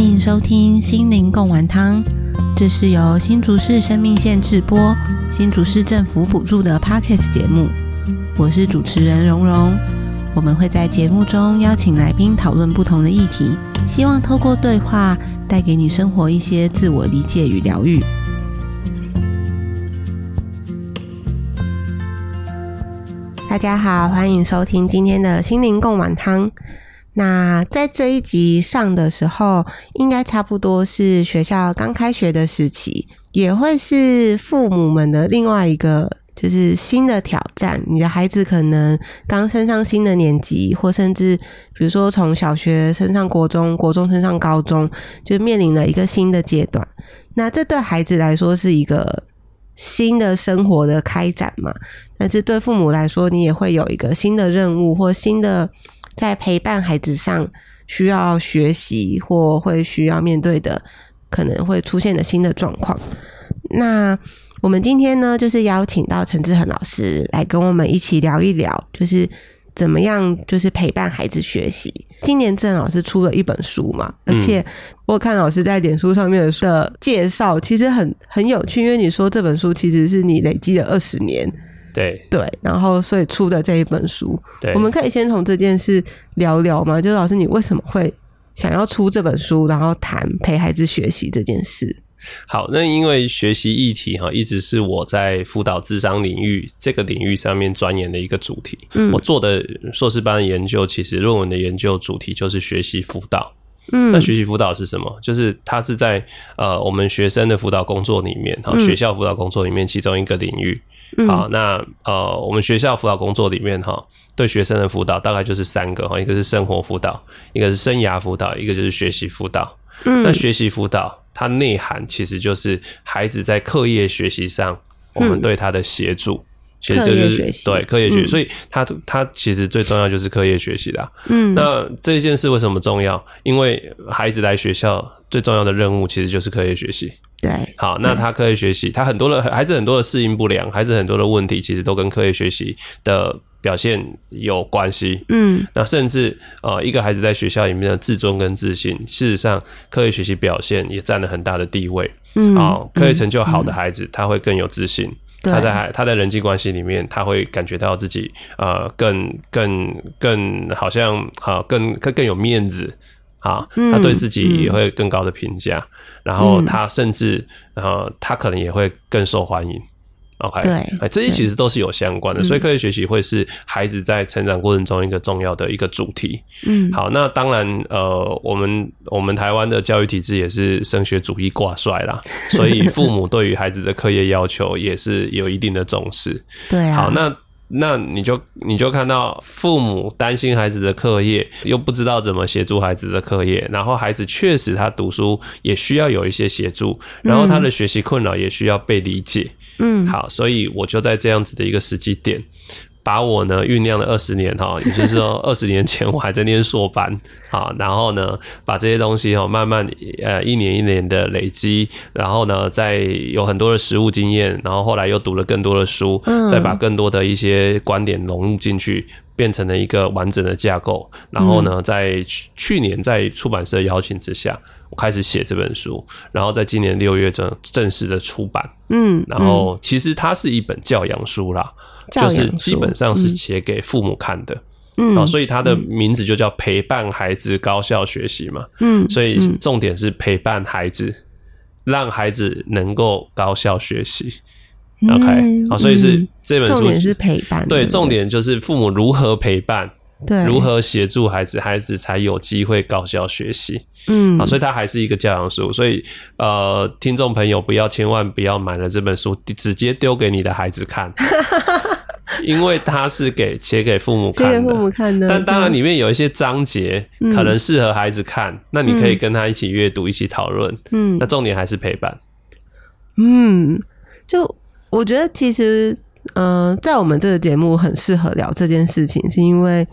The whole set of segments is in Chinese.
欢迎收听心灵共玩汤，这是由新竹市生命线制播、新竹市政府补助的 Podcast 节目。我是主持人蓉蓉，我们会在节目中邀请来宾讨论不同的议题，希望透过对话带给你生活一些自我理解与疗愈。大家好，欢迎收听今天的心灵共碗汤。那在这一集上的时候，应该差不多是学校刚开学的时期，也会是父母们的另外一个就是新的挑战。你的孩子可能刚升上新的年级，或甚至比如说从小学升上国中，国中升上高中，就面临了一个新的阶段。那这对孩子来说是一个新的生活的开展嘛？但是对父母来说，你也会有一个新的任务或新的。在陪伴孩子上需要学习或会需要面对的可能会出现的新的状况。那我们今天呢，就是邀请到陈志恒老师来跟我们一起聊一聊，就是怎么样就是陪伴孩子学习。今年郑老师出了一本书嘛，而且我看老师在脸书上面的介绍，其实很很有趣，因为你说这本书其实是你累积了二十年。对对，然后所以出的这一本书，对，我们可以先从这件事聊聊吗？就是老师，你为什么会想要出这本书，然后谈陪孩子学习这件事？好，那因为学习议题哈，一直是我在辅导智商领域这个领域上面钻研的一个主题。嗯，我做的硕士班研究，其实论文的研究主题就是学习辅导。嗯，那学习辅导是什么？就是它是在呃我们学生的辅导工作里面，哈，学校辅导工作里面其中一个领域。好，那呃，我们学校辅导工作里面哈，对学生的辅导大概就是三个哈，一个是生活辅导，一个是生涯辅导，一个就是学习辅导。嗯，那学习辅导它内涵其实就是孩子在课业学习上，我们对他的协助，其实就是对课业学，所以他他其实最重要就是课业学习的。嗯，那这件事为什么重要？因为孩子来学校最重要的任务其实就是课业学习。对，好，那他课业学习，他很多的孩子很多的适应不良，孩子很多的问题，其实都跟课业学习的表现有关系。嗯，那甚至呃，一个孩子在学校里面的自尊跟自信，事实上，课业学习表现也占了很大的地位。嗯，啊，课业成就好的孩子，他会更有自信，他在他在人际关系里面，他会感觉到自己呃，更更更好像啊，更更更有面子。啊，他对自己也会更高的评价，然后他甚至呃，他可能也会更受欢迎。OK，对，哎，这些其实都是有相关的，所以科学学习会是孩子在成长过程中一个重要的一个主题。嗯，好，那当然，呃，我们我们台湾的教育体制也是升学主义挂帅啦，所以父母对于孩子的课业要求也是有一定的重视。对啊，好，那。那你就你就看到父母担心孩子的课业，又不知道怎么协助孩子的课业，然后孩子确实他读书也需要有一些协助，然后他的学习困扰也需要被理解。嗯，好，所以我就在这样子的一个时机点。把我呢酝酿了二十年哈，也就是说 二十年前我还在念硕班啊，然后呢把这些东西哈慢慢呃一年一年的累积，然后呢再有很多的实务经验，然后后来又读了更多的书，再把更多的一些观点融入进去，变成了一个完整的架构，然后呢在去去年在出版社邀请之下，我开始写这本书，然后在今年六月正正式的出版，嗯，然后其实它是一本教养书啦。就是基本上是写给父母看的，嗯，所以它的名字就叫陪伴孩子高效学习嘛，嗯，所以重点是陪伴孩子，让孩子能够高效学习。OK，好，所以是这本书重点是陪伴，对，重点就是父母如何陪伴，对，如何协助孩子，孩子才有机会高效学习。嗯，啊，所以它还是一个教养书，所以呃，听众朋友不要千万不要买了这本书直接丢给你的孩子看。因为它是给写给父母看的，但当然里面有一些章节可能适合孩子看，那你可以跟他一起阅读，一起讨论。嗯，那重点还是陪伴。嗯，就我觉得其实，呃，在我们这个节目很适合聊这件事情，是因为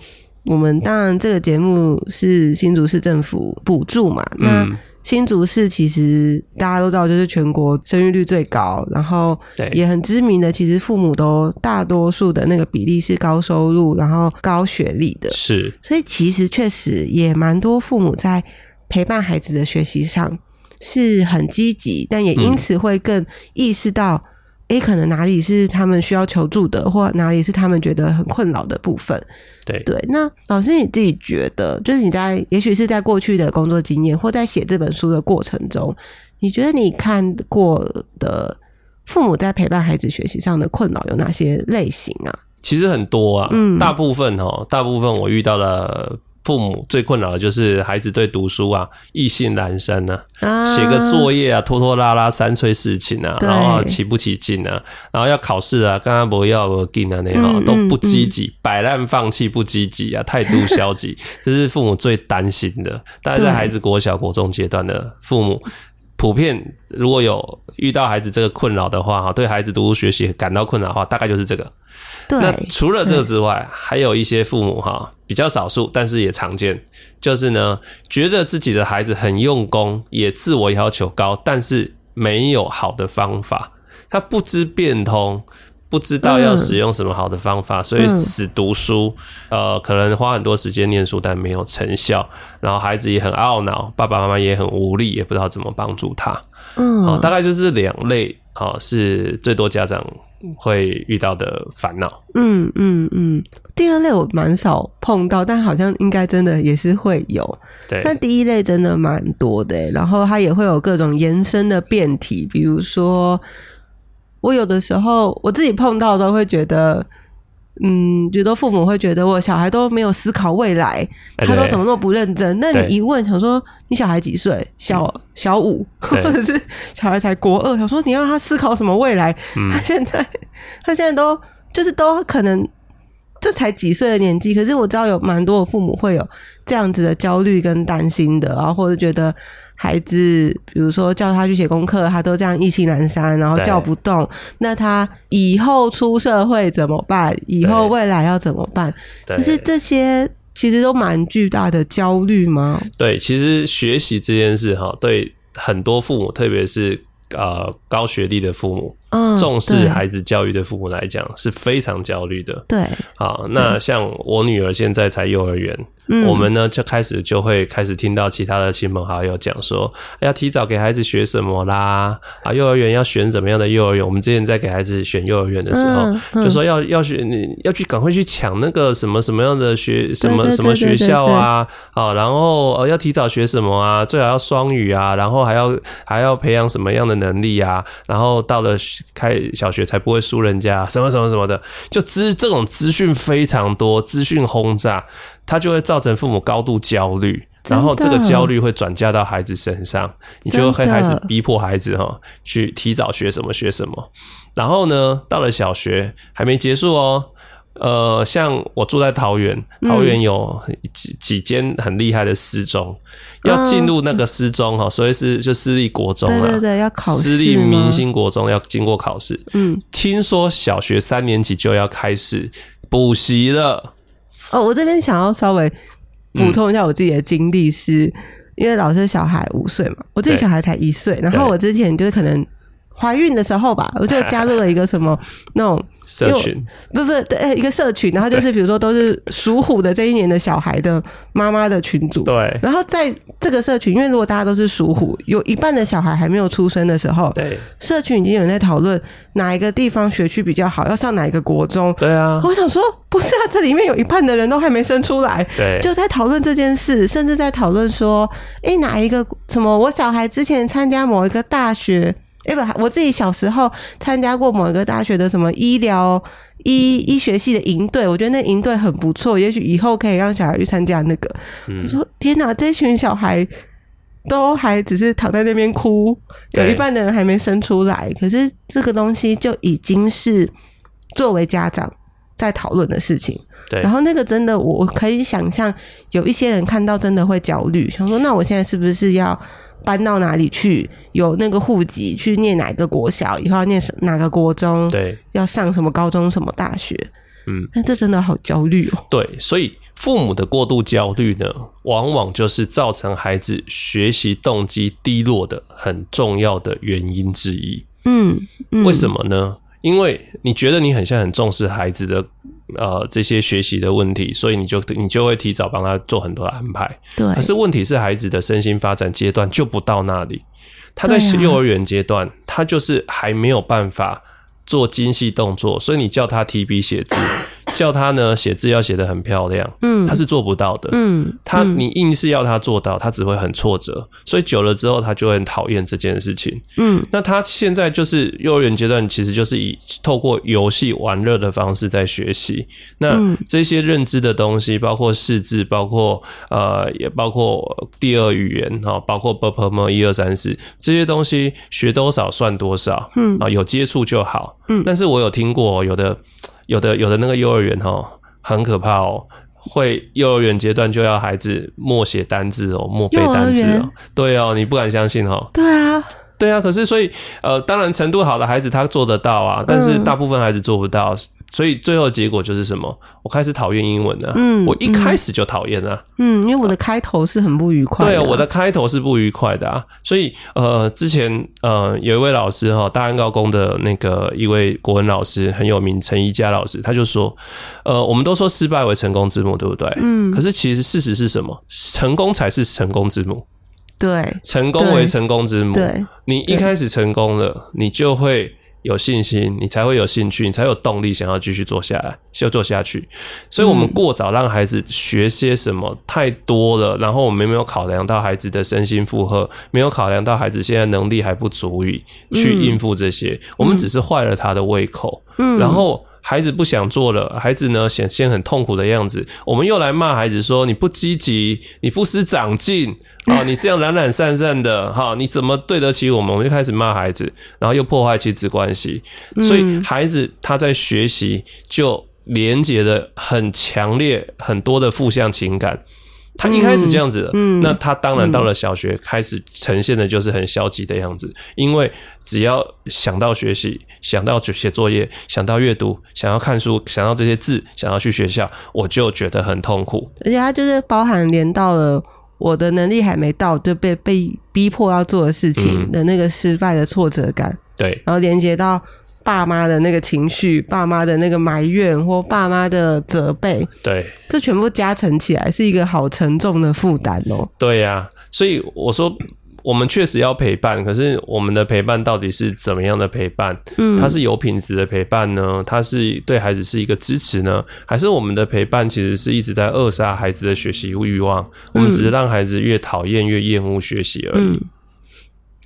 我们当然这个节目是新竹市政府补助嘛，那。新竹市其实大家都知道，就是全国生育率最高，然后也很知名的。其实父母都大多数的那个比例是高收入，然后高学历的。是，所以其实确实也蛮多父母在陪伴孩子的学习上是很积极，但也因此会更意识到，诶，可能哪里是他们需要求助的，或哪里是他们觉得很困扰的部分。对对，那老师你自己觉得，就是你在也许是在过去的工作经验，或在写这本书的过程中，你觉得你看过的父母在陪伴孩子学习上的困扰有哪些类型啊？其实很多啊，嗯大部分哦，大部分我遇到的父母最困扰的就是孩子对读书啊意兴阑珊呢、啊写个作业啊拖拖拉拉三催四请啊，对然后起不起劲啊，然后要考试啊，刚刚不要不进啊那样、嗯都不积极，摆烂放弃不积极啊，态度消极，这是父母最担心的。但是在孩子国小、国中阶段的父母。普遍如果有遇到孩子这个困扰的话，哈，对孩子读书学习感到困扰的话，大概就是这个。那，除了这个之外，还有一些父母哈比较少数，但是也常见，就是呢觉得自己的孩子很用功，也自我要求高，但是没有好的方法，他不知变通。不知道要使用什么好的方法，所以死读书，呃，可能花很多时间念书，但没有成效，然后孩子也很懊恼，爸爸妈妈也很无力，也不知道怎么帮助他。嗯，好、大概就是两类，好、是最多家长会遇到的烦恼。嗯嗯嗯，第二类我蛮少碰到，但好像应该真的也是会有。对，但第一类真的蛮多的欸，然后它也会有各种延伸的变体，比如说我有的时候我自己碰到的时候会觉得。嗯，觉得父母会觉得我小孩都没有思考未来，他都怎么那么不认真？那你一问，想说你小孩几岁？小小五，或者是小孩才国二，想说你要让他思考什么未来？嗯他现在他现在都就是都可能就才几岁的年纪，可是我知道有蛮多的父母会有这样子的焦虑跟担心的，然后或者觉得孩子，比如说叫他去写功课，他都这样意兴阑珊，然后叫不动，那他以后出社会怎么办？以后未来要怎么办？对就是这些其实都蛮巨大的焦虑吗？对，其实学习这件事哈，对很多父母，特别是呃高学历的父母，嗯，重视孩子教育的父母来讲，是非常焦虑的。对，好，那像我女儿现在才幼儿园，嗯。我们呢就开始就会开始听到其他的亲朋好友讲说，要提早给孩子学什么啦，啊，幼儿园要选怎么样的幼儿园？我们之前在给孩子选幼儿园的时候，就说要要学，你要去赶快去抢那个什么什么样的学什么什么学校啊，啊，然后呃要提早学什么啊，最好要双语啊，然后还要还要培养什么样的能力啊，然后到了开小学才不会输人家，什么什么什么的，就资这种资讯非常多，资讯轰炸，它就会造成父母高度焦虑。然后这个焦虑会转嫁到孩子身上，你就会开始逼迫孩子哈去提早学什么学什么。然后呢，到了小学还没结束哦，呃，像我住在桃园，桃园有几几间很厉害的私中，要进入那个私中哈，所以是就私立国中啊，对对对，要考试私立明星国中要经过考试。嗯，听说小学三年级就要开始补习了，哦，我这边想要稍微补充一下我自己的经历是，因为老师小孩五岁嘛，我自己对小孩才一岁，然后我之前就是可能怀孕的时候吧，我就加入了一个什么那种社群。不不对，呃一个社群，然后就是比如说都是属虎的这一年的小孩的妈妈的群组，对。然后在这个社群，因为如果大家都是属虎，有一半的小孩还没有出生的时候，对。社群已经有人在讨论哪一个地方学区比较好，要上哪一个国中。对啊，我想说，不是啊，这里面有一半的人都还没生出来，对。就在讨论这件事，甚至在讨论说，诶，哪一个什么？我小孩之前参加某一个大学，诶，不，我自己小时候参加过某一个大学的什么医疗医医学系的营队，我觉得那营队很不错，也许以后可以让小孩去参加那个。嗯我说天哪，这群小孩都还只是躺在那边哭，有一半的人还没生出来，可是这个东西就已经是作为家长在讨论的事情。对然后那个真的，我我可以想象，有一些人看到真的会焦虑，想说那我现在是不是要搬到哪里去？有那个户籍去念哪个国小，以后要念什哪个国中，对要上什么高中、什么大学？嗯，那这真的好焦虑哦。对，所以父母的过度焦虑呢，往往就是造成孩子学习动机低落的很重要的原因之一。嗯，嗯为什么呢？因为你觉得你很像很重视孩子的呃这些学习的问题，所以你就你就会提早帮他做很多的安排。对，可是问题是孩子的身心发展阶段就不到那里，他在幼儿园阶段，他就是还没有办法做精细动作，所以你叫他提笔写字，叫他呢写字要写得很漂亮，嗯他是做不到的。嗯，他嗯你硬是要他做到，他只会很挫折，所以久了之后，他就会很讨厌这件事情。嗯那他现在就是幼儿园阶段，其实就是以透过游戏玩乐的方式在学习。那嗯这些认知的东西，包括识字，包括呃，也包括第二语言哈，包括 b p m 一二三四这些东西，学多少算多少，嗯啊，有接触就好。嗯但是我有听过有的有的有的那个幼儿园哈，很可怕哦。会幼儿园阶段就要孩子默写单字哦，默背单字哦，对哦，你不敢相信哦。对啊，对啊，可是所以呃，当然程度好的孩子他做得到啊，但是嗯大部分孩子做不到，所以最后结果就是什么？我开始讨厌英文了。嗯我一开始就讨厌了。嗯，因为我的开头是很不愉快的啊，对啊，我的开头是不愉快的啊，所以呃，之前呃有一位老师哈，大安高工的那个一位国文老师很有名，陈怡佳老师，他就说，呃，我们都说失败为成功之母，对不对？嗯可是其实事实是什么？成功才是成功之母，对成功为成功之母。对，你一开始成功了，你就会有信心，你才会有兴趣，你才有动力想要继续做下来，就做下去。所以，我们过早让孩子学些什么太多了，然后我们没有考量到孩子的身心负荷，没有考量到孩子现在能力还不足以去应付这些，我们只是坏了他的胃口，嗯然后。孩子不想做了，孩子呢显现很痛苦的样子，我们又来骂孩子说你不积极，你不思长进啊，你这样懒懒散散的哈，你怎么对得起我们？我们就开始骂孩子，然后又破坏亲子关系，所以孩子他在学习就连接的很强烈很多的负向情感。他一开始这样子的，嗯。那他当然到了小学开始呈现的就是很消极的样子，因为只要想到学习，想到写作业，想到阅读，想要看书，想到这些字，想要去学校，我就觉得很痛苦。而且他就是包含连到了我的能力还没到就被被逼迫要做的事情嗯。的那个失败的挫折感，对，然后连接到爸妈的那个情绪、爸妈的那个埋怨或爸妈的责备，对，这全部加成起来是一个好沉重的负担哦。对呀、所以我说。我们确实要陪伴，可是我们的陪伴到底是怎么样的陪伴？嗯它是有品质的陪伴呢？它是对孩子是一个支持呢？还是我们的陪伴其实是一直在扼杀孩子的学习欲望？我们只是让孩子越讨厌、越厌恶学习而已。嗯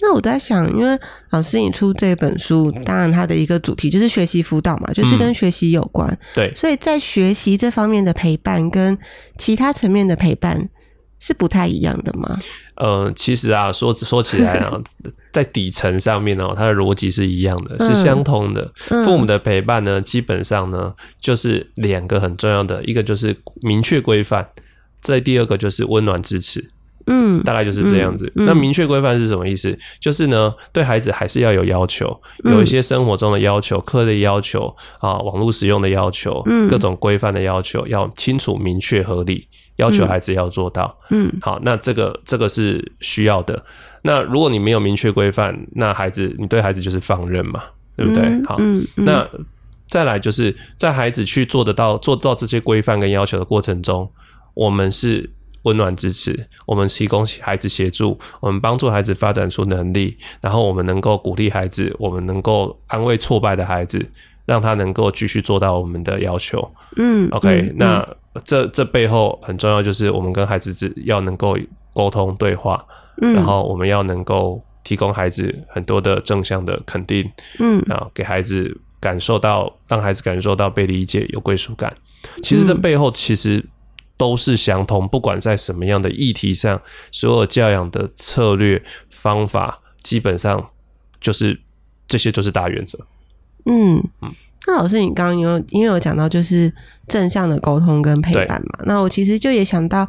那我在想，因为老师你出这本书，当然它的一个主题就是学习辅导嘛，就是跟学习有关，对，所以在学习这方面的陪伴跟其他层面的陪伴是不太一样的吗？呃，其实啊，说说起来啊，在底层上面呢、它的逻辑是一样的，是嗯相通的。嗯父母的陪伴呢，基本上呢，就是两个很重要的，一个就是明确规范，再第二个就是温暖支持。嗯大概就是这样子。嗯嗯那明确规范是什么意思？就是呢，对孩子还是要有要求，有一些生活中的要求、课的要求啊、网络使用的要求、嗯各种规范的要求，要清楚、明确、合理，要求孩子要做到。嗯好，那这个这个是需要的。那如果你没有明确规范，那孩子你对孩子就是放任嘛，对不对？好，那再来就是在孩子去做得到做到这些规范跟要求的过程中，我们是温暖支持，我们提供孩子协助，我们帮助孩子发展出能力，然后我们能够鼓励孩子，我们能够安慰挫败的孩子，让他能够继续做到我们的要求。嗯 OK，、嗯那这这背后很重要，就是我们跟孩子只要能够沟通对话，嗯然后我们要能够提供孩子很多的正向的肯定，嗯啊，给孩子感受到，让孩子感受到被理解、有归属感。其实这背后其实都是相同，不管在什么样的议题上，所有教养的策略方法，基本上就是这些就是大原则。嗯，那老师，你刚刚有因为有讲到就是正向的沟通跟陪伴嘛，那我其实就也想到，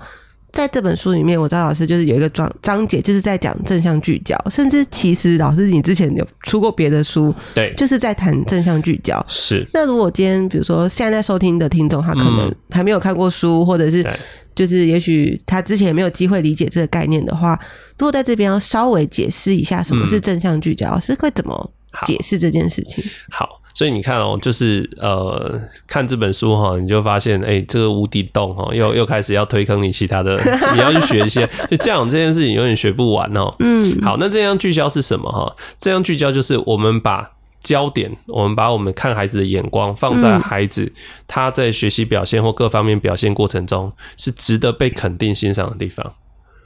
在这本书里面，我知道老师就是有一个章章节，就是在讲正向聚焦，甚至其实老师你之前有出过别的书，对，就是在谈正向聚焦。是，那如果今天比如说现在在收听的听众，他可能嗯。还没有看过书，或者是就是也许他之前也没有机会理解这个概念的话，如果在这边要稍微解释一下什么是正向聚焦，老师会怎么解释这件事情？好，所以你看哦，就是呃，看这本书哈，你就发现，哎，这个无底洞哈，又又开始要推坑你其他的，你要去学一些，就这样这件事情永远学不完哦。嗯，好，那这样聚焦是什么哈？这样聚焦就是我们把焦点，我们把我们看孩子的眼光放在孩子他在学习表现或各方面表现过程中是值得被肯定欣赏的地方。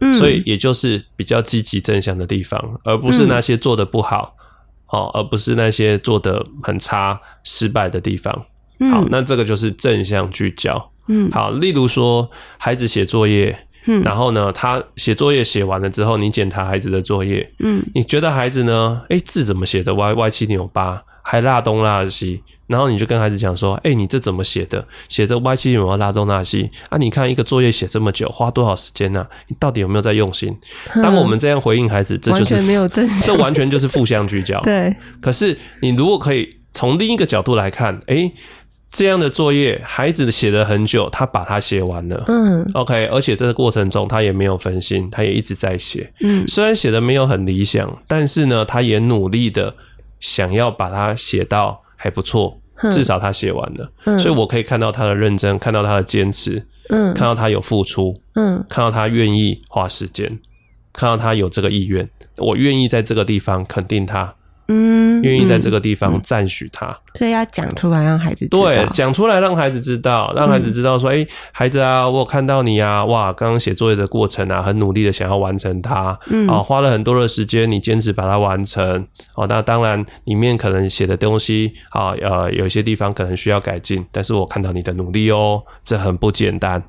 嗯，所以也就是比较积极正向的地方，而不是那些做的不好。哦，而不是那些做的很差、失败的地方。好，那这个就是正向聚焦。嗯，好，例如说孩子写作业，嗯，然后呢，他写作业写完了之后，你检查孩子的作业，嗯，你觉得孩子呢，哎，字怎么写的歪歪七扭八？还拉东拉西，然后你就跟孩子讲说：“哎，你这怎么写的？写着歪七扭八拉东拉西啊！你看一个作业写这么久，花多少时间呢？你到底有没有在用心？”当我们这样回应孩子，这就是没有正，这完全就是负向聚焦。对。可是你如果可以从另一个角度来看，哎，这样的作业孩子写了很久，他把它写完了。嗯。OK，而且这个过程中他也没有分心，他也一直在写。嗯。虽然写的没有很理想，但是呢，他也努力的。想要把它写到还不错，至少他写完了，所以我可以看到他的认真，看到他的坚持，嗯，看到他有付出，嗯，看到他愿意花时间，看到他有这个意愿，我愿意在这个地方肯定他。嗯，愿意在这个地方赞许他，所以要讲出来让孩子对讲出来让孩子知道，让孩子知道说，哎，孩子啊，我有看到你啊，哇，刚刚写作业的过程啊，很努力的想要完成它，嗯，啊，花了很多的时间，你坚持把它完成，哦，那当然里面可能写的东西啊，呃，有些地方可能需要改进，但是我看到你的努力哦，这很不简单。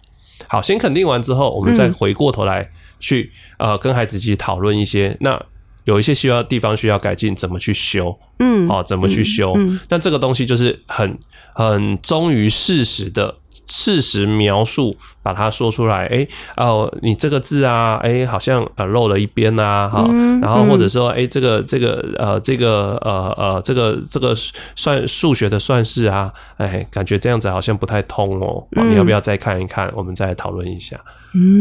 好，先肯定完之后，我们再回过头来去呃跟孩子一起讨论一些那。有一些需要地方需要改进，怎么去修？嗯，哦，怎么去修？但这个东西就是很很忠于事实的。事实描述，把它说出来。哎，哦，你这个字啊，哎，好像呃漏了一边呐，哈。然后或者说，哎，这个这个呃这个呃呃这个这个算数学的算式啊，哎，感觉这样子好像不太通哦。你要不要再看一看？我们再讨论一下。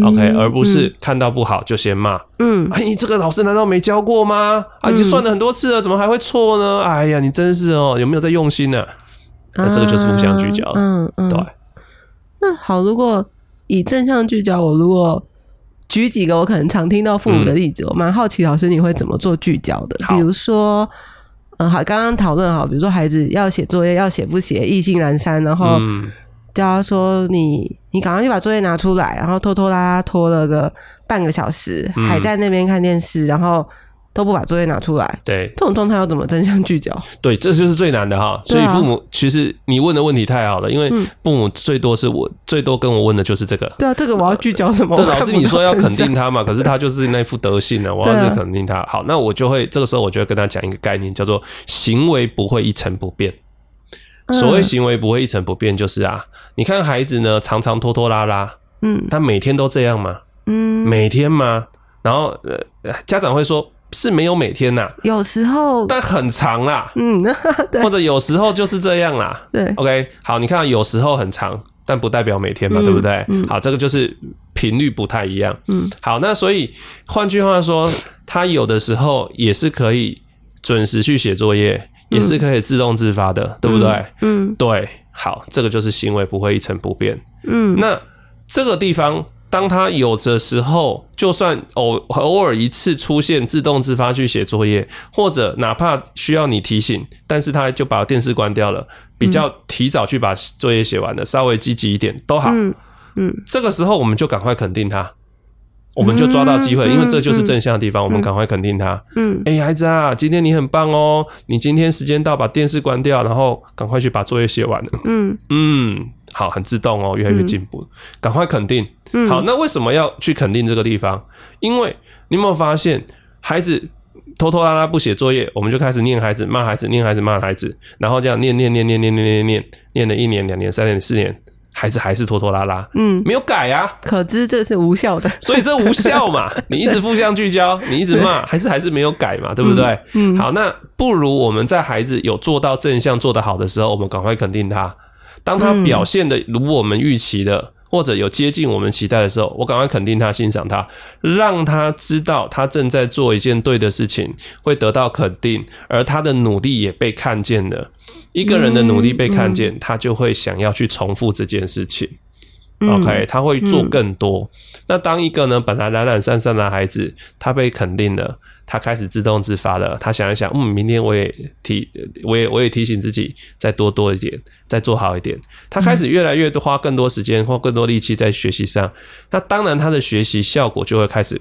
OK，而不是看到不好就先骂。嗯，哎，你这个老师难道没教过吗？啊，已经算了很多次了，怎么还会错呢？哎呀，你真是哦，有没有在用心呢？那这个就是互相聚焦。嗯嗯，对。那好，如果以正向聚焦，我如果举几个我可能常听到父母的例子，我蛮好奇老师你会怎么做聚焦的？比如说，嗯，好，刚刚讨论好，比如说孩子要写作业，要写不写，意兴阑珊，然后叫他说你你赶快去把作业拿出来，然后拖拖拉拉拖了个半个小时，还在那边看电视，然后。都不把作业拿出来，对这种状态要怎么真相聚焦？对，这就是最难的哈。所以父母其实你问的问题太好了，因为父母最多是我最多跟我问的就是这个。对啊，这个我要聚焦什么？老师你说要肯定他嘛，可是他就是那副德性呢，我要是肯定他。好，那我就会这个时候我就会跟他讲一个概念，叫做行为不会一成不变。所谓行为不会一成不变，就是啊，你看孩子呢常常拖拖拉拉，嗯，他每天都这样吗？嗯，每天吗？然后呃，家长会说。是没有每天呐，有时候，但很长啦，嗯，或者有时候就是这样啦，对，OK，好，你看有时候很长，但不代表每天嘛，对不对？好，这个就是频率不太一样，嗯，好，那所以换句话说，他有的时候也是可以准时去写作业，也是可以自动自发的，对不对？嗯，对，好，这个就是行为不会一成不变，嗯，那这个地方。当他有的时候，就算偶偶尔一次出现自动自发去写作业，或者哪怕需要你提醒，但是他就把电视关掉了，比较提早去把作业写完的，稍微积极一点都好。嗯，这个时候我们就赶快肯定他，我们就抓到机会，因为这就是正向的地方，我们赶快肯定他。嗯，哎，孩子啊，今天你很棒哦，你今天时间到，把电视关掉，然后赶快去把作业写完了。嗯嗯。好，很自动哦，越来越进步，赶快肯定。好，那为什么要去肯定这个地方？因为你有没有发现，孩子拖拖拉拉不写作业，我们就开始念孩子、骂孩子、念孩子、骂孩子，然后这样念念念念念念念念，念了一年、两年、三年、四年，孩子还是拖拖拉拉，嗯，没有改啊，可知这是无效的，所以这无效嘛。你一直负向聚焦，你一直骂，还是还是没有改嘛，对不对？嗯，好，那不如我们在孩子有做到正向、做得好的时候，我们赶快肯定他。当他表现的如我们预期的，或者有接近我们期待的时候，我赶快肯定他、欣赏他，让他知道他正在做一件对的事情，会得到肯定，而他的努力也被看见了。一个人的努力被看见，他就会想要去重复这件事情。OK，他会做更多。那当一个呢，本来懒懒散散的孩子，他被肯定了，他开始自动自发的，他想一想，嗯，明天我也提，我也我也提醒自己，再多多一点，再做好一点。他开始越来越多花更多时间，花更多力气在学习上。那当然，他的学习效果就会开始。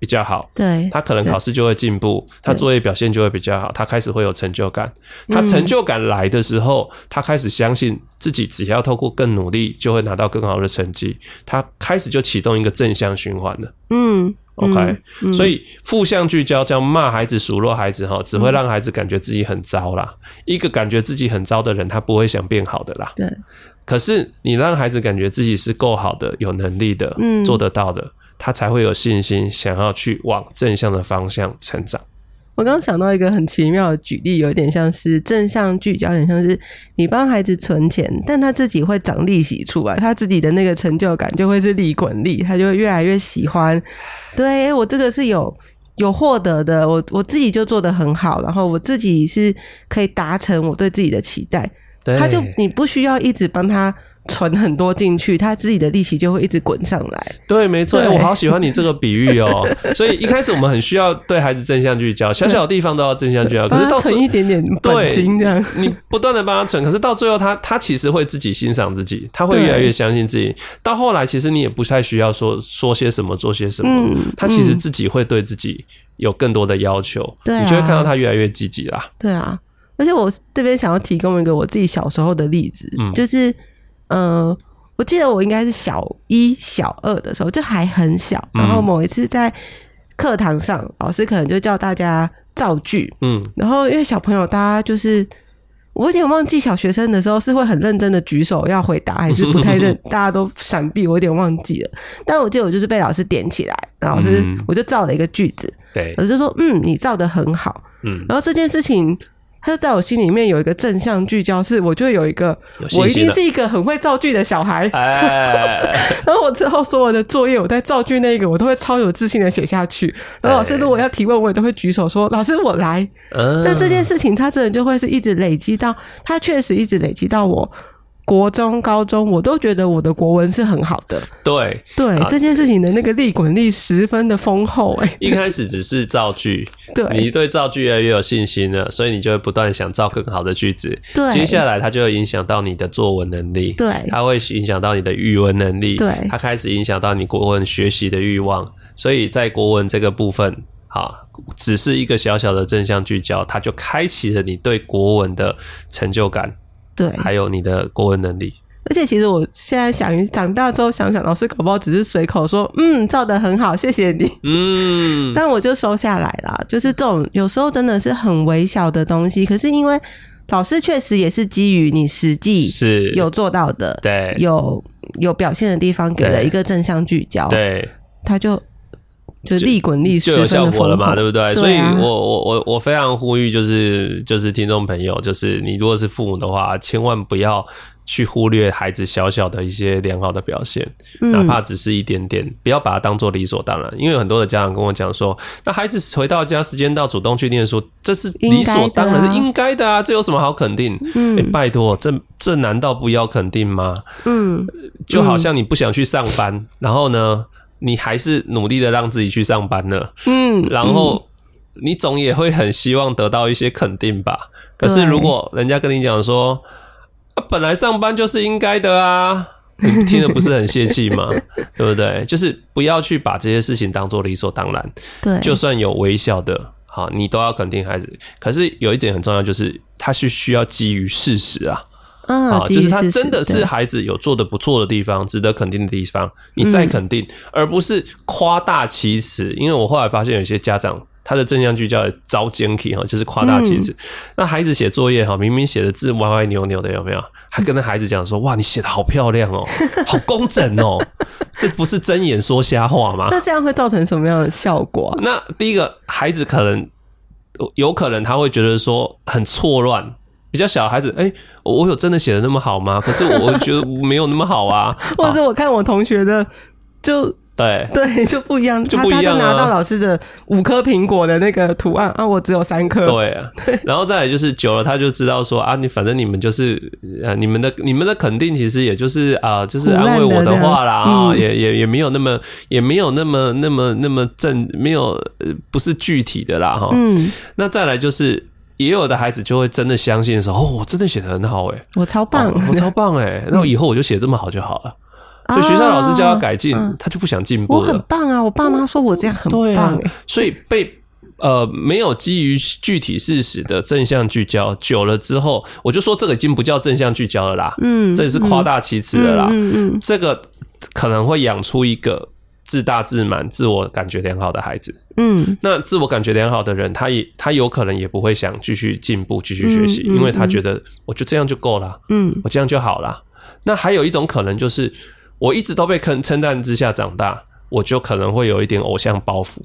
比较好，对，他可能考试就会进步，他作业表现就会比较好，他开始会有成就感。他成就感来的时候，他开始相信自己，只要透过更努力，就会拿到更好的成绩。他开始就启动一个正向循环了。嗯，OK，所以负向聚焦叫骂孩子、数落孩子，哈，只会让孩子感觉自己很糟啦。一个感觉自己很糟的人，他不会想变好的啦。对，可是你让孩子感觉自己是够好的、有能力的、嗯做得到的。他才会有信心，想要去往正向的方向成长。我刚刚想到一个很奇妙的举例，有点像是正向聚焦，有点像是你帮孩子存钱，但他自己会长利息出来，他自己的那个成就感就会是利滚利，他就会越来越喜欢。对我这个是有有获得的，我我自己就做的很好，然后我自己是可以达成我对自己的期待。他就你不需要一直帮他。存很多进去，他自己的利息就会一直滚上来。对，没错，我好喜欢你这个比喻哦。所以一开始我们很需要对孩子正向聚焦，小小的地方都要正向聚焦。可是到存一点点本金这样，你不断的帮他存，可是到最后他他其实会自己欣赏自己，他会越来越相信自己。到后来其实你也不太需要说说些什么，做些什么，他其实自己会对自己有更多的要求。对，你就会看到他越来越积极啦。对啊，而且我这边想要提供一个我自己小时候的例子，就是。嗯，我记得我应该是小一、小二的时候，就还很小。然后某一次在课堂上，老师可能就叫大家造句。嗯，然后因为小朋友，大家就是我有点忘记小学生的时候是会很认真的举手要回答，还是不太认，大家都闪避，我有点忘记了。但我记得我就是被老师点起来，老师我就造了一个句子。对，老师就说：“嗯，你造的很好。”嗯，然后这件事情。他在我心里面有一个正向聚焦，是我就有一个，我一定是一个很会造句的小孩。然后我之后所有的作业，我在造句那个，我都会超有自信的写下去。然后老师如果要提问，我也都会举手说：“老师，我来。”那这件事情，他真的就会是一直累积到，他确实一直累积到我。国中、高中，我都觉得我的国文是很好的。对对，这件事情的那个利滚利十分的丰厚。哎，一开始只是造句，对，你对造句越来越有信心了，所以你就会不断想造更好的句子。对，接下来它就会影响到你的作文能力。对，它会影响到你的语文能力。对，它开始影响到你国文学习的欲望。所以在国文这个部分，哈，只是一个小小的正向聚焦，它就开启了你对国文的成就感。对，还有你的国文能力。而且，其实我现在想，长大之后想想，老师搞不好只是随口说，嗯，照的很好，谢谢你。嗯，但我就收下来了。就是这种有时候真的是很微小的东西，可是因为老师确实也是基于你实际是有做到的，对，有有表现的地方，给了一个正向聚焦，对，他就。就利滚利就有效果了嘛，对不对？所以我我我我非常呼吁，就是就是听众朋友，就是你如果是父母的话，千万不要去忽略孩子小小的一些良好的表现，哪怕只是一点点，不要把它当做理所当然。因为很多的家长跟我讲说，那孩子回到家时间到，主动去念书，这是理所当然，是应该的啊，这有什么好肯定？嗯，拜托，这这难道不要肯定吗？嗯，就好像你不想去上班，然后呢？你还是努力的让自己去上班呢，嗯，然后你总也会很希望得到一些肯定吧。可是如果人家跟你讲说，啊，本来上班就是应该的啊，你听的不是很泄气吗？对不对？就是不要去把这些事情当做理所当然。对，就算有微笑的，好，你都要肯定孩子。可是有一点很重要，就是他是需要基于事实啊。啊，就是他真的是孩子有做的不错的地方，值得肯定的地方，你再肯定，而不是夸大其词。因为我后来发现有些家长他的正向句叫招奸气哈，就是夸大其词。那孩子写作业哈，明明写的字歪歪扭扭的，有没有？还跟那孩子讲说：“哇，你写的好漂亮哦，好工整哦，这不是睁眼说瞎话吗？”那这样会造成什么样的效果？那第一个孩子可能有可能他会觉得说很错乱。比较小孩子，哎、我我有真的写的那么好吗？可是我我觉得没有那么好啊。或者是我看我同学的，就对对就不一样，就不一样啊他他就拿到老师的五颗苹果的那个图案啊，我只有三颗。对啊，然后再来就是久了，他就知道说啊，你反正你们就是呃，你们的你们的肯定其实也就是啊、就是安慰我的话啦啊、也也也没有那么也没有那么那么那么正，没有呃不是具体的啦哈。嗯，那再来就是。也有的孩子就会真的相信说，哦，我真的写的很好哎、我超棒，哦我超棒哎、那我以后我就写这么好就好了。所以学校老师叫他改进，嗯他就不想进步了我很。棒啊！我爸妈说我这样很对啊棒哎，，所以被呃没有基于具体事实的正向聚焦，久了之后，我就说这个已经不叫正向聚焦了啦，嗯，这是夸大其词的啦。嗯嗯这个可能会养出一个自大自满、自我感觉良好的孩子。嗯那自我感觉良好的人，他也他有可能也不会想继续进步、继续学习，嗯嗯因为他觉得我就这样就够了。嗯我这样就好了。那还有一种可能就是，我一直都被称称赞之下长大，我就可能会有一点偶像包袱。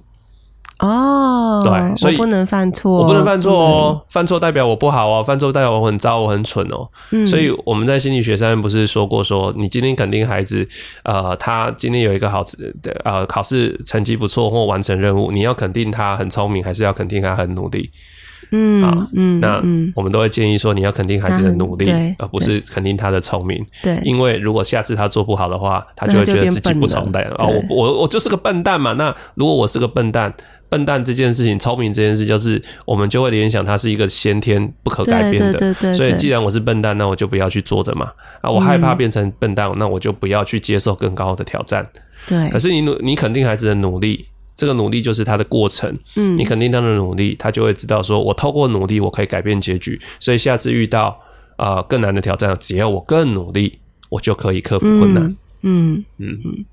哦，对所以我不能犯错，我不能犯错哦，犯错代表我不好哦，犯错代表我很糟，我很蠢哦。嗯所以我们在心理学上面不是说过说，你今天肯定孩子，呃，他今天有一个好的呃考试成绩不错或完成任务，你要肯定他很聪明，还是要肯定他很努力？嗯啊嗯，那嗯我们都会建议说，你要肯定孩子的努力而不是肯定他的聪明。对，因为如果下次他做不好的话，他就会觉得自己不聪明哦，对我我我就是个笨蛋嘛。那如果我是个笨蛋，笨蛋这件事情，聪明这件事，就是我们就会联想它是一个先天不可改变的。对对对所以既然我是笨蛋，那我就不要去做的嘛。啊，我害怕变成笨蛋，那我就不要去接受更高的挑战。对可，是你努，你肯定孩子的努力。这个努力就是他的过程，嗯你肯定他的努力，他就会知道说，我透过努力，我可以改变结局。所以下次遇到呃更难的挑战，只要我更努力，我就可以克服困难。嗯嗯嗯。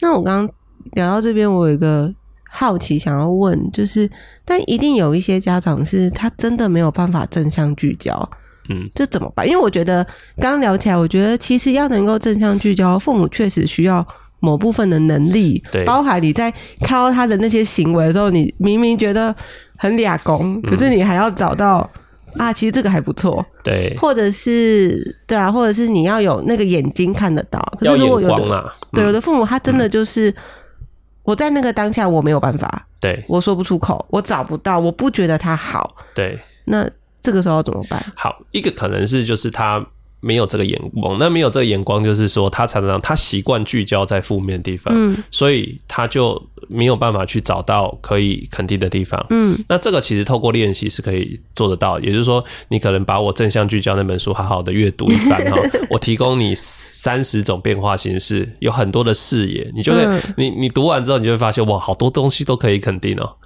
那我刚刚聊到这边，我有一个好奇想要问，就是，但一定有一些家长是他真的没有办法正向聚焦，嗯，这怎么办？因为我觉得刚刚聊起来，我觉得其实要能够正向聚焦，父母确实需要某部分的能力，对。包含你在看到他的那些行为的时候，你明明觉得很俩公，嗯。可是你还要找到。啊，其实这个还不错，对，或者是对啊，或者是你要有那个眼睛看得到。可要是如果有的眼光啊，对，有嗯的父母他真的就是、我在那个当下我没有办法，对。我说不出口，我找不到，我不觉得他好，对，那这个时候怎么办？好，一个可能是就是他没有这个眼光，那没有这个眼光，就是说他常常他习惯聚焦在负面的地方，嗯所以他就没有办法去找到可以肯定的地方。嗯那这个其实透过练习是可以做得到，也就是说，你可能把我正向聚焦那本书好好的阅读一番哈，我提供你三十种变化形式，有很多的视野，你就会，嗯你你读完之后，你就会发现哇，好多东西都可以肯定哦。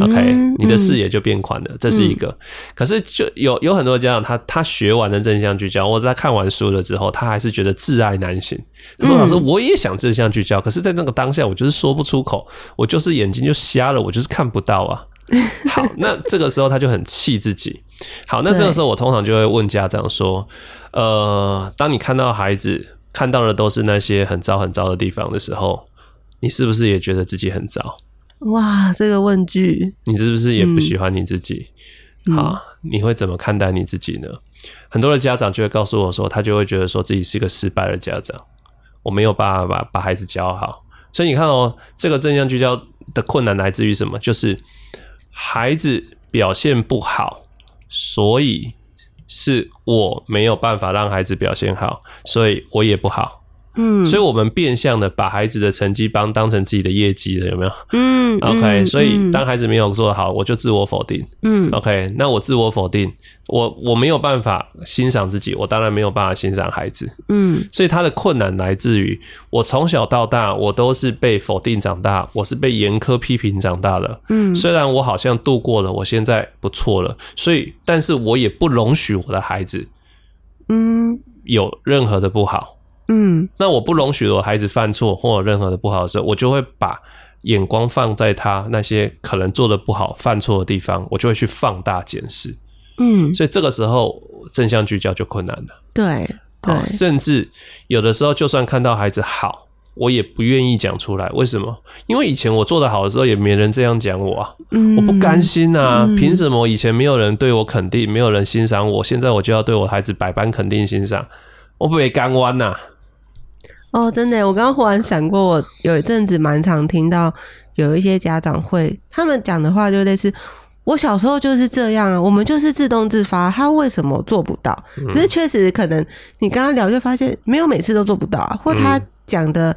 OK，嗯你的视野就变宽了，这是一个。可是就有有很多家长，他他学完了正向聚焦，或者他看完书了之后，他还是觉得挚爱难行。他说：“老师，我也想正向聚焦，可是在那个当下，我就是说不出口，我就是眼睛就瞎了，我就是看不到啊。”好，那这个时候他就很气自己。好，那这个时候我通常就会问家长说：“呃，当你看到孩子看到的都是那些很糟很糟的地方的时候，你是不是也觉得自己很糟？”哇，这个问句，你是不是也不喜欢你自己？好，你会怎么看待你自己呢？很多的家长就会告诉我说，他就会觉得说自己是一个失败的家长，我没有办法把把孩子教好。所以你看哦，这个正向聚焦的困难来自于什么？就是孩子表现不好，所以是我没有办法让孩子表现好，所以我也不好。嗯所以我们变相的把孩子的成绩帮当成自己的业绩了，有没有？嗯 OK，、嗯所以嗯当孩子没有做好，我就自我否定。嗯 OK，那我自我否定，我我没有办法欣赏自己，我当然没有办法欣赏孩子。嗯所以他的困难来自于我从小到大，我都是被否定长大，我是被严苛批评长大的。嗯虽然我好像度过了，我现在不错了，所以但是我也不容许我的孩子嗯有任何的不好。嗯那我不容许我孩子犯错或有任何的不好的时候，我就会把眼光放在他那些可能做的不好、犯错的地方，我就会去放大检视。嗯，所以这个时候正向聚焦就困难了。对对好，甚至有的时候就算看到孩子好，我也不愿意讲出来。为什么？因为以前我做的好的时候，也没人这样讲我啊，嗯我不甘心啊！凭什么以前没有人对我肯定，没有人欣赏我，现在我就要对我孩子百般肯定欣赏？我不会干弯呐！哦，真的，我刚刚忽然想过，我有一阵子蛮常听到有一些家长会，他们讲的话就类似。我小时候就是这样啊，我们就是自动自发，他为什么做不到？可是确实可能你刚刚聊就发现，没有每次都做不到啊，或他讲的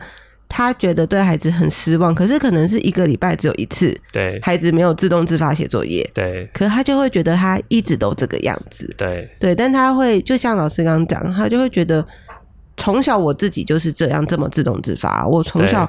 他觉得对孩子很失望，可是可能是一个礼拜只有一次，对孩子没有自动自发写作业，对可是他就会觉得他一直都这个样子，对对，但他会就像老师刚刚讲，他就会觉得从小我自己就是这样这么自动自发，我从小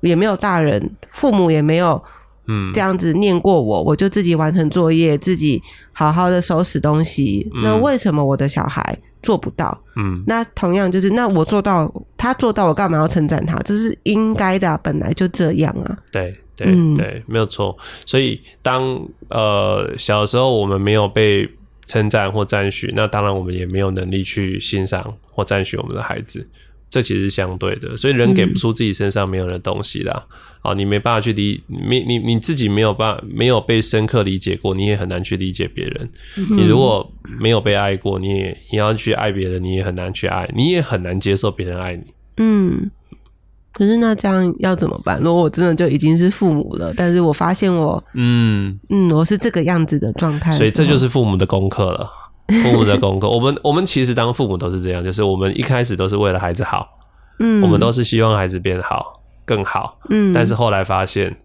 也没有大人，父母也没有嗯这样子念过我，我就自己完成作业，自己好好的收拾东西。那为什么我的小孩做不到？嗯那同样就是，那我做到，他做到，我干嘛要称赞他？这是应该的啊、本来就这样啊。对对嗯对，没有错。所以当呃小时候我们没有被称赞或赞许，那当然我们也没有能力去欣赏或赞许我们的孩子。这其实是相对的，所以人给不出自己身上没有的东西啦。啊、你没办法去理，你你你自己没有办法，没有被深刻理解过，你也很难去理解别人。你如果没有被爱过，你也你要去爱别人，你也很难去爱，你也很难接受别人爱你。嗯，可是那这样要怎么办？如果我真的就已经是父母了，但是我发现我，嗯，嗯，我是这个样子的状态所以这就是父母的功课了。父母的功课，我们我们其实当父母都是这样，就是我们一开始都是为了孩子好，嗯，我们都是希望孩子变好、更好，嗯，但是后来发现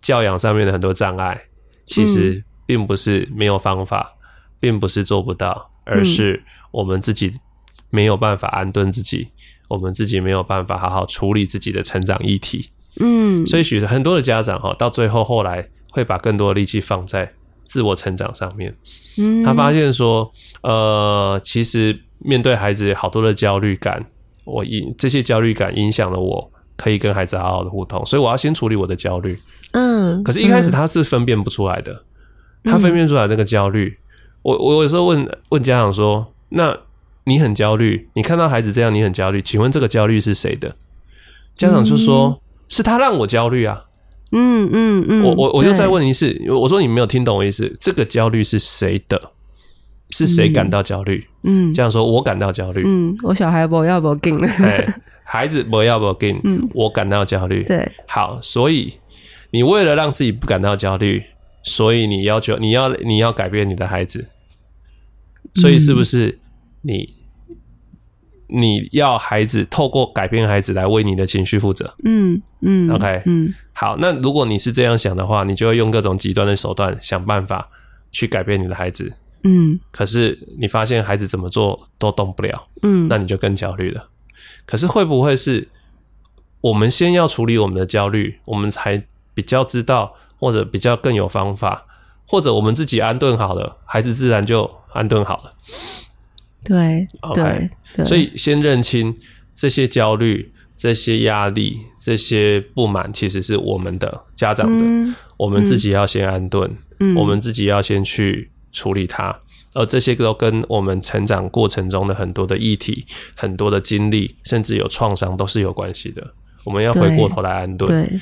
教养上面的很多障碍，其实并不是没有方法，并不是做不到，而是我们自己没有办法安顿自己，我们自己没有办法好好处理自己的成长议题。嗯，所以许很多的家长哈，到最后后来会把更多的力气放在自我成长上面。嗯他发现说，呃，其实面对孩子好多的焦虑感，我影这些焦虑感影响了我可以跟孩子好好的互动，所以我要先处理我的焦虑。嗯，可是，一开始他是分辨不出来的，他分辨出来那个焦虑。我我有时候问问家长说：“那你很焦虑，你看到孩子这样，你很焦虑，请问这个焦虑是谁的？”家长就说：“是他让我焦虑啊。嗯嗯嗯，我我我就再，问一次，我说你没有听懂我意思，这个焦虑是谁的？是谁感到焦虑？嗯这样说，我感到焦虑。嗯，我小孩不要不给，哎，孩子不要不给，嗯我感到焦虑。对，好，所以你为了让自己不感到焦虑，所以你要求你要你要改变你的孩子，所以是不是你你要孩子透过改变孩子来为你的情绪负责？嗯嗯 OK 嗯好，那如果你是这样想的话，你就会用各种极端的手段想办法去改变你的孩子。嗯可是你发现孩子怎么做都动不了，嗯，那你就更焦虑了。可是会不会是我们先要处理我们的焦虑，我们才比较知道，或者比较更有方法，或者我们自己安顿好了，孩子自然就安顿好了。对 OK 所以先认清这些焦虑、这些压力、这些不满，其实是我们的家长的，嗯我们自己要先安顿，嗯我们自己要先去处理它。而这些都跟我们成长过程中的很多的议题、很多的经历，甚至有创伤，都是有关系的。我们要回过头来安顿。对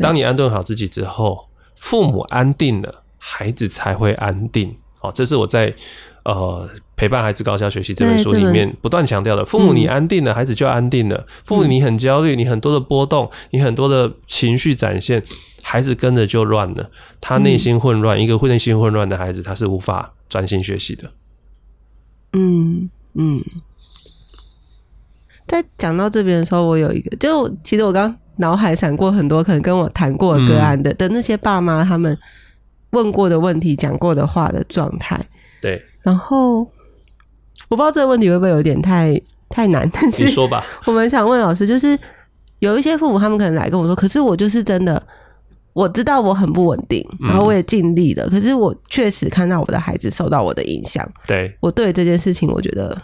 当你安顿好自己之后，父母安定了，孩子才会安定。哦，这是我在呃陪伴孩子高效学习这本书里面不断强调的。父母你安定了，孩子就安定了。父母你很焦虑，你很多的波动，你很多的情绪展现，孩子跟着就乱了，他内心混乱。一个会内心混乱的孩子，他是无法专心学习的。嗯嗯，在讲到这边的时候，我有一个，就其实我刚脑海闪过很多可能跟我谈过的个案的、的那些爸妈他们问过的问题、讲过的话的状态，对，然后我不知道这个问题会不会有点太太难，但你是说吧。我们想问老师，就是有一些父母他们可能来跟我说，可是我就是真的。我知道我很不稳定，嗯。然后我也尽力了，可是我确实看到我的孩子受到我的影响，对，我对这件事情我觉得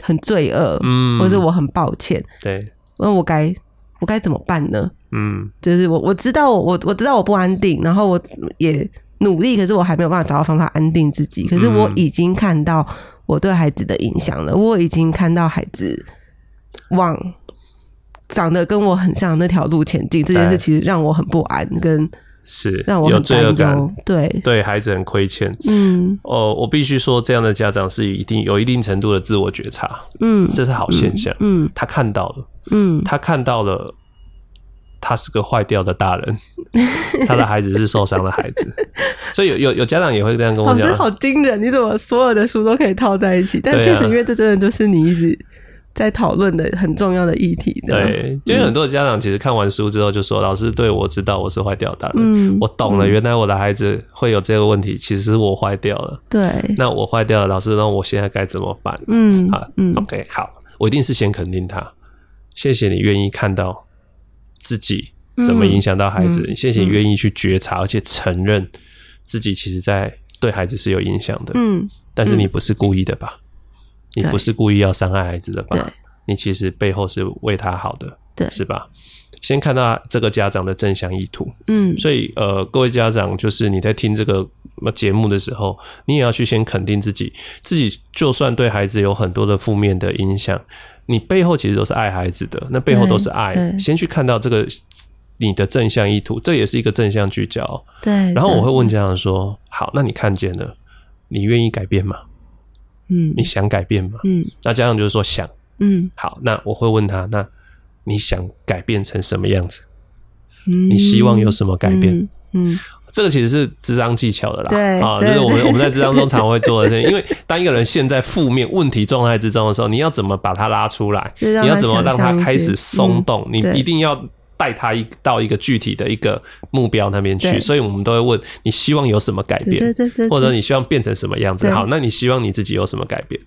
很罪恶，嗯，或者我很抱歉，对，那我该我该怎么办呢？嗯。就是我我知道我我我知道我不安定，然后我也努力，可是我还没有办法找到方法安定自己。可是我已经看到我对孩子的影响了，我已经看到孩子往长得跟我很像那条路前进，这件事其实让我很不安，跟是让我很有罪恶感。对，对孩子很亏欠。嗯哦，我必须说，这样的家长是一定有一定程度的自我觉察，嗯这是好现象。嗯他看到了，嗯他看到了，他是个坏掉的大人，他的孩子是受伤的孩子，所以有有有家长也会这样跟我讲，老师好惊人，你怎么所有的书都可以套在一起？但确实，因为这真的就是你一直在讨论的很重要的议题。对，因为很多家长其实看完书之后就说：“老师，对我知道我是坏掉的。大人，嗯我懂了，原来我的孩子会有这个问题，其实是我坏掉了。对，那我坏掉了，老师，那我现在该怎么办？”嗯好，嗯。OK，好，我一定是先肯定他，谢谢你愿意看到自己怎么影响到孩子，嗯谢谢你愿意去觉察，而且承认自己其实在对孩子是有影响的，嗯但是你不是故意的吧？你不是故意要伤害孩子的吧？你其实背后是为他好的，对是吧？先看到这个家长的正向意图，嗯所以呃，各位家长，就是你在听这个呃节目的时候，你也要去先肯定自己，自己就算对孩子有很多的负面的影响，你背后其实都是爱孩子的，那背后都是爱先去看到这个你的正向意图，这也是一个正向聚焦。对。然后我会对问家长说：好，那你看见了，你愿意改变吗？嗯你想改变吗？嗯那家长就是说想。嗯好，那我会问他，那你想改变成什么样子？嗯，你希望有什么改变？嗯？嗯这个其实是智商技巧的啦，对啊，就是我们我们在智商中常会做的事情。因为当一个人陷在负面问题状态之中的时候，你要怎么把他拉出来？你要怎么让他开始松动？你一定要带他一到一个具体的一个目标那边去。所以我们都会问你希望有什么改变，对对，或者你希望变成什么样子？好，那你希望你自己有什么改变？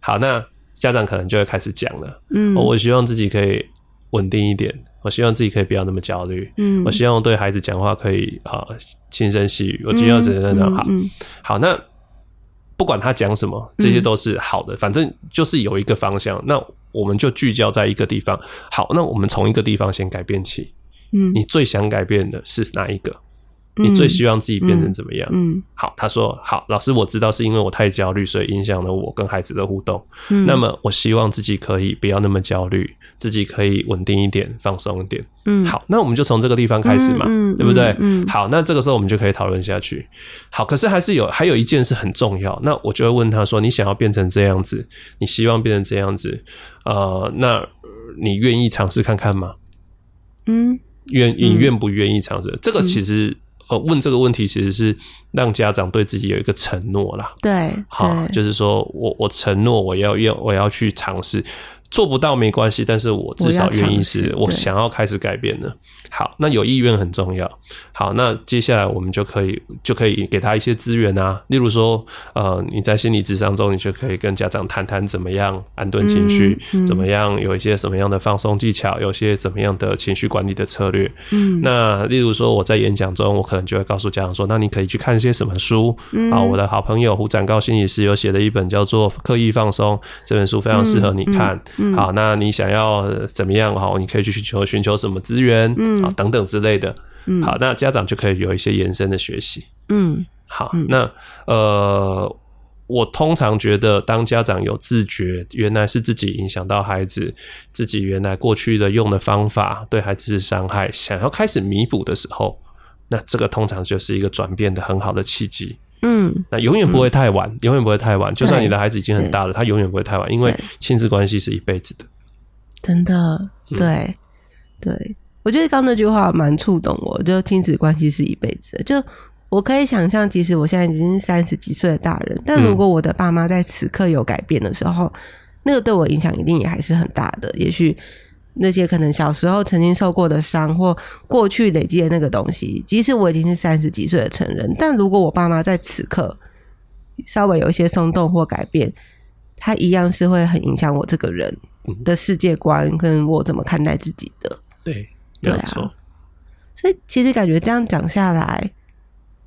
好，那家长可能就会开始讲了。嗯哦我希望自己可以稳定一点，我希望自己可以不要那么焦虑。嗯我希望对孩子讲话可以啊轻声细语，我希望怎样怎样好。嗯好，那不管他讲什么，这些都是好的，反正就是有一个方向。那我们就聚焦在一个地方。好，那我们从一个地方先改变起。嗯你最想改变的是哪一个？你最希望自己变成怎么样？嗯好，他说好，老师，我知道是因为我太焦虑，所以影响了我跟孩子的互动。嗯那么我希望自己可以不要那么焦虑，自己可以稳定一点，放松一点。嗯好，那我们就从这个地方开始嘛，对不对？好，那这个时候我们就可以讨论下去。好，可是还是有还有一件事很重要，那我就会问他说：你想要变成这样子，你希望变成这样子，呃，那呃你愿意尝试看看吗？嗯愿你愿不愿意尝试？这个其实。呃，问这个问题其实是让家长对自己有一个承诺啦。对好，就是说我我承诺我要要我要去尝试，做不到没关系，但是我至少愿意是我想要开始改变的。好，那有意愿很重要。好，那接下来我们就可以就可以给他一些资源啊，例如说，呃，你在心理智商中，你就可以跟家长谈谈怎么样安顿情绪，嗯嗯怎么样有一些什么样的放松技巧，有些怎么样的情绪管理的策略。嗯那例如说，我在演讲中，我可能就会告诉家长说，那你可以去看一些什么书、嗯啊？我的好朋友胡展高心理师有写的一本叫做《刻意放松》这本书，非常适合你看。嗯好，那你想要呃怎么样？好，你可以去寻求寻求什么资源嗯啊，等等之类的。嗯好，那家长就可以有一些延伸的学习。嗯好，那呃，我通常觉得，当家长有自觉，原来是自己影响到孩子，自己原来过去的用的方法对孩子是伤害，想要开始弥补的时候，那这个通常就是一个转变的很好的契机。嗯那永远不会太晚，永远不会太晚。就算你的孩子已经很大了，他永远不会太晚，因为亲子关系是一辈子的。真的，嗯对、对，我觉得刚那句话蛮触动我，就亲子关系是一辈子的。就我可以想象，即使我现在已经是三十几岁的大人，但如果我的爸妈在此刻有改变的时候，那个对我影响一定也还是很大的。也许那些可能小时候曾经受过的伤，或过去累积的那个东西，即使我已经是三十几岁的成人，但如果我爸妈在此刻稍微有一些松动或改变，他一样是会很影响我这个人的世界观，跟我怎么看待自己的。对，对啊错。所以其实感觉这样讲下来，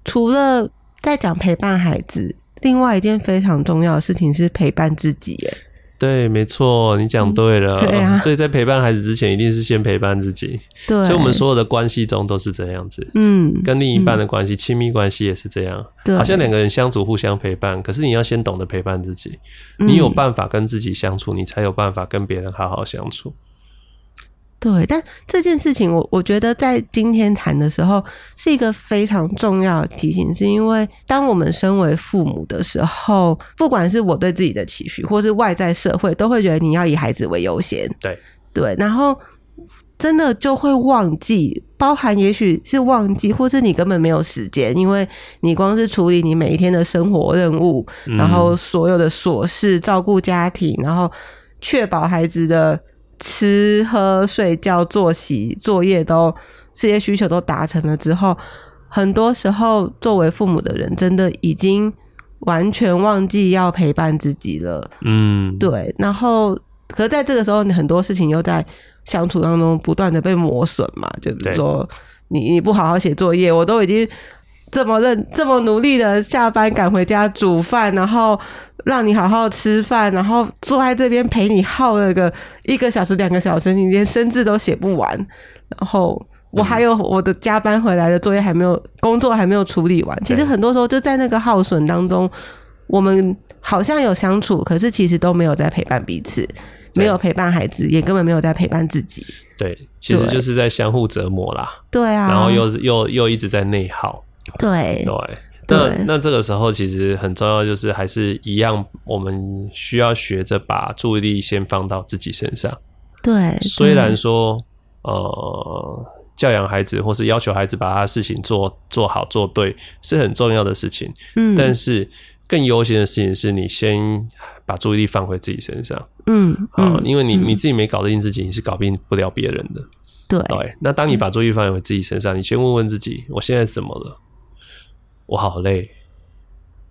除了在讲陪伴孩子，另外一件非常重要的事情是陪伴自己。耶，对，没错，你讲对了。对啊所以在陪伴孩子之前，一定是先陪伴自己。对，所以，我们所有的关系中都是这样子。嗯，跟另一半的关系，亲、密关系也是这样。对好像两个人相处，互相陪伴。可是你要先懂得陪伴自己，嗯你有办法跟自己相处，你才有办法跟别人好好相处。对，但这件事情我我觉得在今天谈的时候是一个非常重要的提醒，是因为当我们身为父母的时候，不管是我对自己的期许，或是外在社会，都会觉得你要以孩子为优先。对对，然后真的就会忘记，包含也许是忘记，或是你根本没有时间，因为你光是处理你每一天的生活任务，然后所有的琐事，照顾家庭，然后确保孩子的。吃喝睡觉作息作业都这些需求都达成了之后，很多时候作为父母的人真的已经完全忘记要陪伴自己了。嗯，对。然后，可是在这个时候，你很多事情又在相处当中不断的被磨损嘛。就比如说，你你不好好写作业，我都已经这么认这么努力的下班赶回家煮饭，然后。让你好好吃饭，然后坐在这边陪你耗了个一个小时、两个小时，你连生字都写不完。然后我还有我的加班回来的作业还没有，工作还没有处理完。其实很多时候就在那个耗损当中，我们好像有相处，可是其实都没有在陪伴彼此，没有陪伴孩子，也根本没有在陪伴自己。对，其实就是在相互折磨啦。对啊，然后又又又一直在内耗。对对。那那这个时候其实很重要，就是还是一样，我们需要学着把注意力先放到自己身上。对，虽然说呃，教养孩子或是要求孩子把他事情做做好做对是很重要的事情，嗯，但是更优先的事情是你先把注意力放回自己身上，嗯，啊，因为你你自己没搞得定自己，你是搞定不了别人的。对对，那当你把注意力放回自己身上，你先问问自己，我现在怎么了？我好累，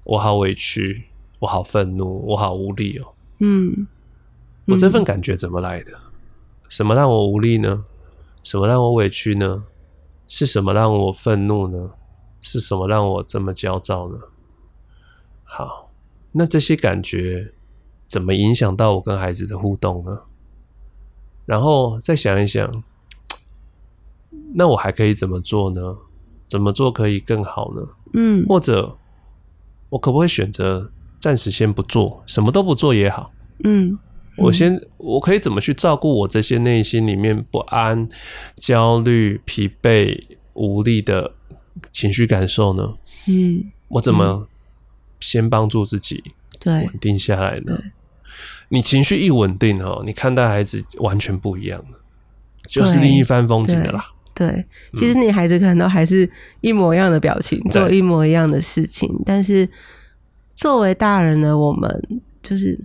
我好委屈，我好愤怒，我好无力哦。嗯，我这份感觉怎么来的？什么让我无力呢？什么让我委屈呢？是什么让我愤怒呢？是什么让我这么焦躁呢？好，那这些感觉怎么影响到我跟孩子的互动呢？然后再想一想，那我还可以怎么做呢？怎么做可以更好呢？嗯，或者我可不可以选择暂时先不做，什么都不做也好？嗯，我先我可以怎么去照顾我这些内心里面不安、焦虑、疲惫、无力的情绪感受呢？嗯，我怎么先帮助自己对稳定下来呢？你情绪一稳定哦，你看待孩子完全不一样了，就是另一番风景的啦。对，其实你孩子可能都还是一模一样的表情，做一模一样的事情，但是作为大人的我们，就是，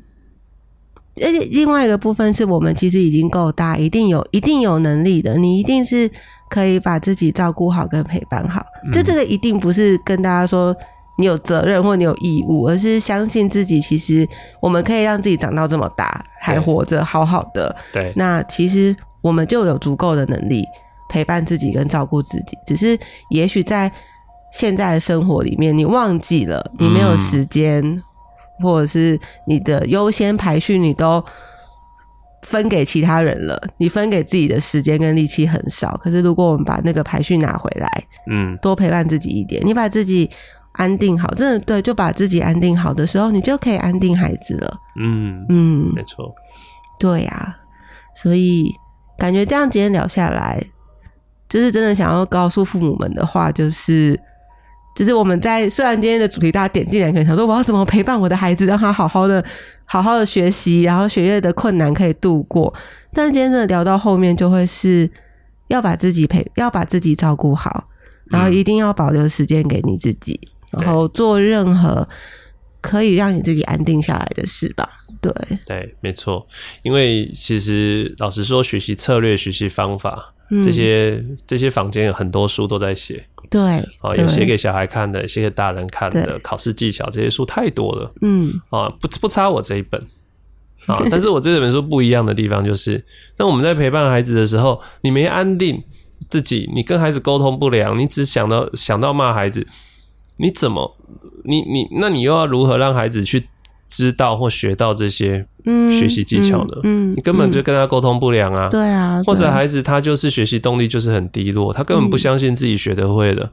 而且另外一个部分是我们其实已经够大，一定有一定有能力的，你一定是可以把自己照顾好跟陪伴好。就这个一定不是跟大家说你有责任或你有义务，而是相信自己，其实我们可以让自己长到这么大还活着好好的。对，那其实我们就有足够的能力。陪伴自己跟照顾自己，只是也许在现在的生活里面，你忘记了，你没有时间，或者是你的优先排序你都分给其他人了，你分给自己的时间跟力气很少。可是如果我们把那个排序拿回来，嗯，多陪伴自己一点，你把自己安定好，真的对，就把自己安定好的时候，你就可以安定孩子了。嗯嗯，没错，对呀，所以感觉这样今天聊下来。就是真的想要告诉父母们的话，就是，就是我们在虽然今天的主题大家点进来，可能想说我要怎么陪伴我的孩子，让他好好的、好好的学习，然后学业的困难可以度过。但是今天真的聊到后面，就会是要把自己陪，要把自己照顾好，然后一定要保留时间给你自己，然后做任何可以让你自己安定下来的事吧。对，对，没错。因为其实老实说，学习策略、学习方法。这些这些房间有很多书都在写，对，啊，有写给小孩看的，写给大人看的，考试技巧这些书太多了，嗯，啊，不不差我这一本，啊，但是我这本书不一样的地方就是，当我们在陪伴孩子的时候，你没安定自己，你跟孩子沟通不良，你只想到想到骂孩子，你怎么，你你那你又要如何让孩子去？知道或学到这些学习技巧的，你根本就跟他沟通不良啊。对啊，或者孩子他就是学习动力就是很低落，他根本不相信自己学得会的。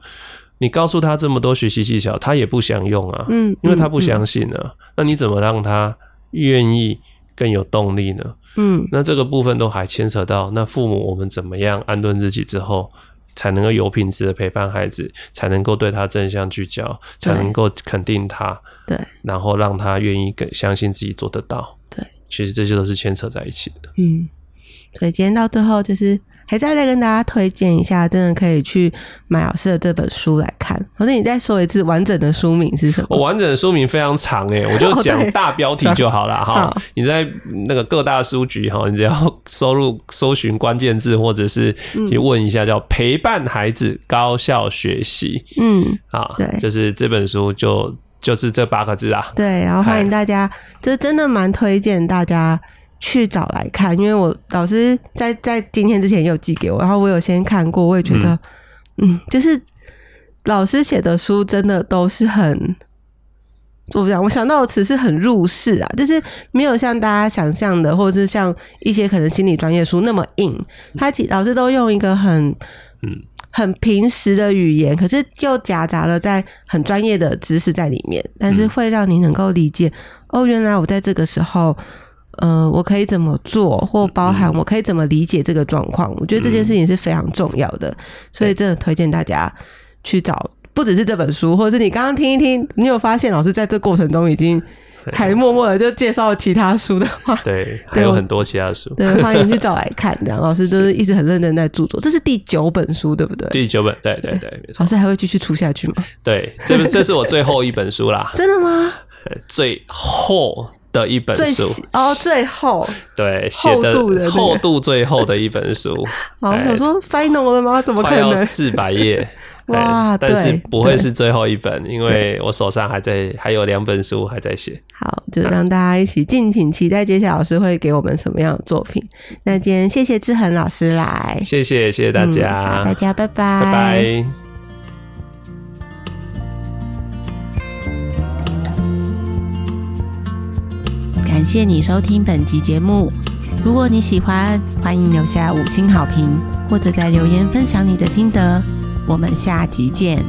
你告诉他这么多学习技巧，他也不想用啊。嗯，因为他不相信啊。那你怎么让他愿意更有动力呢？嗯那这个部分都还牵扯到，那父母我们怎么样安顿自己之后，才能够有品质的陪伴孩子，才能够对他正向聚焦，才能够肯定他，对然后让他愿意更相信自己做得到。对，其实这些都是牵扯在一起的。嗯，所以今天到最后就是还是要再跟大家推荐一下，真的可以去买老师的这本书来看。或者，你再说一次完整的书名是什么？我完整的书名非常长诶、我就 讲大标题就好了哈好。你在那个各大书局哈，你只要收入搜寻关键字，或者是去问一下叫陪伴孩子高效学习嗯，啊对，就是这本书就就是这八个字啊。对，然后欢迎大家，就是真的蛮推荐大家去找来看，因为我老师在在今天之前也有寄给我，然后我有先看过，我也觉得，嗯就是老师写的书真的都是很。我想，我想到的词是很入世啊，就是没有像大家想象的，或者是像一些可能心理专业书那么硬。他其老师都用一个很嗯很平时的语言，可是又夹杂了在很专业的知识在里面，但是会让你能够理解、哦，原来我在这个时候，呃，我可以怎么做，或包含我可以怎么理解这个状况。我觉得这件事情是非常重要的，所以真的推荐大家去找，不只是这本书，或者是你刚刚听一听，你有发现老师在这过程中已经还默默的就介绍了其他书的话，对，还有很多其他书。对，欢迎去找来看。这样老师就是 一直很认真在著作，这是第九本书，对不对？第九本，对对对，老，师还会继续出下去吗？对，这不这是我最后一本书啦，真的吗？呃 最厚的一本最书，哦，最后，对，写的厚度的厚度最厚的一本书，好，我说 final 了吗？怎么可能？四百页。哇哎但是不会是最后一本，因为我手上还在还有两本书还在写。好，就让大家一起敬请期待接下来老师会给我们什么样的作品。那今天谢谢志恒老师来，谢谢谢谢大嗯家，好大家拜拜，拜拜。感谢你收听本集节目。如果你喜欢，欢迎留下五星好评，或者在留言分享你的心得。我们下集见。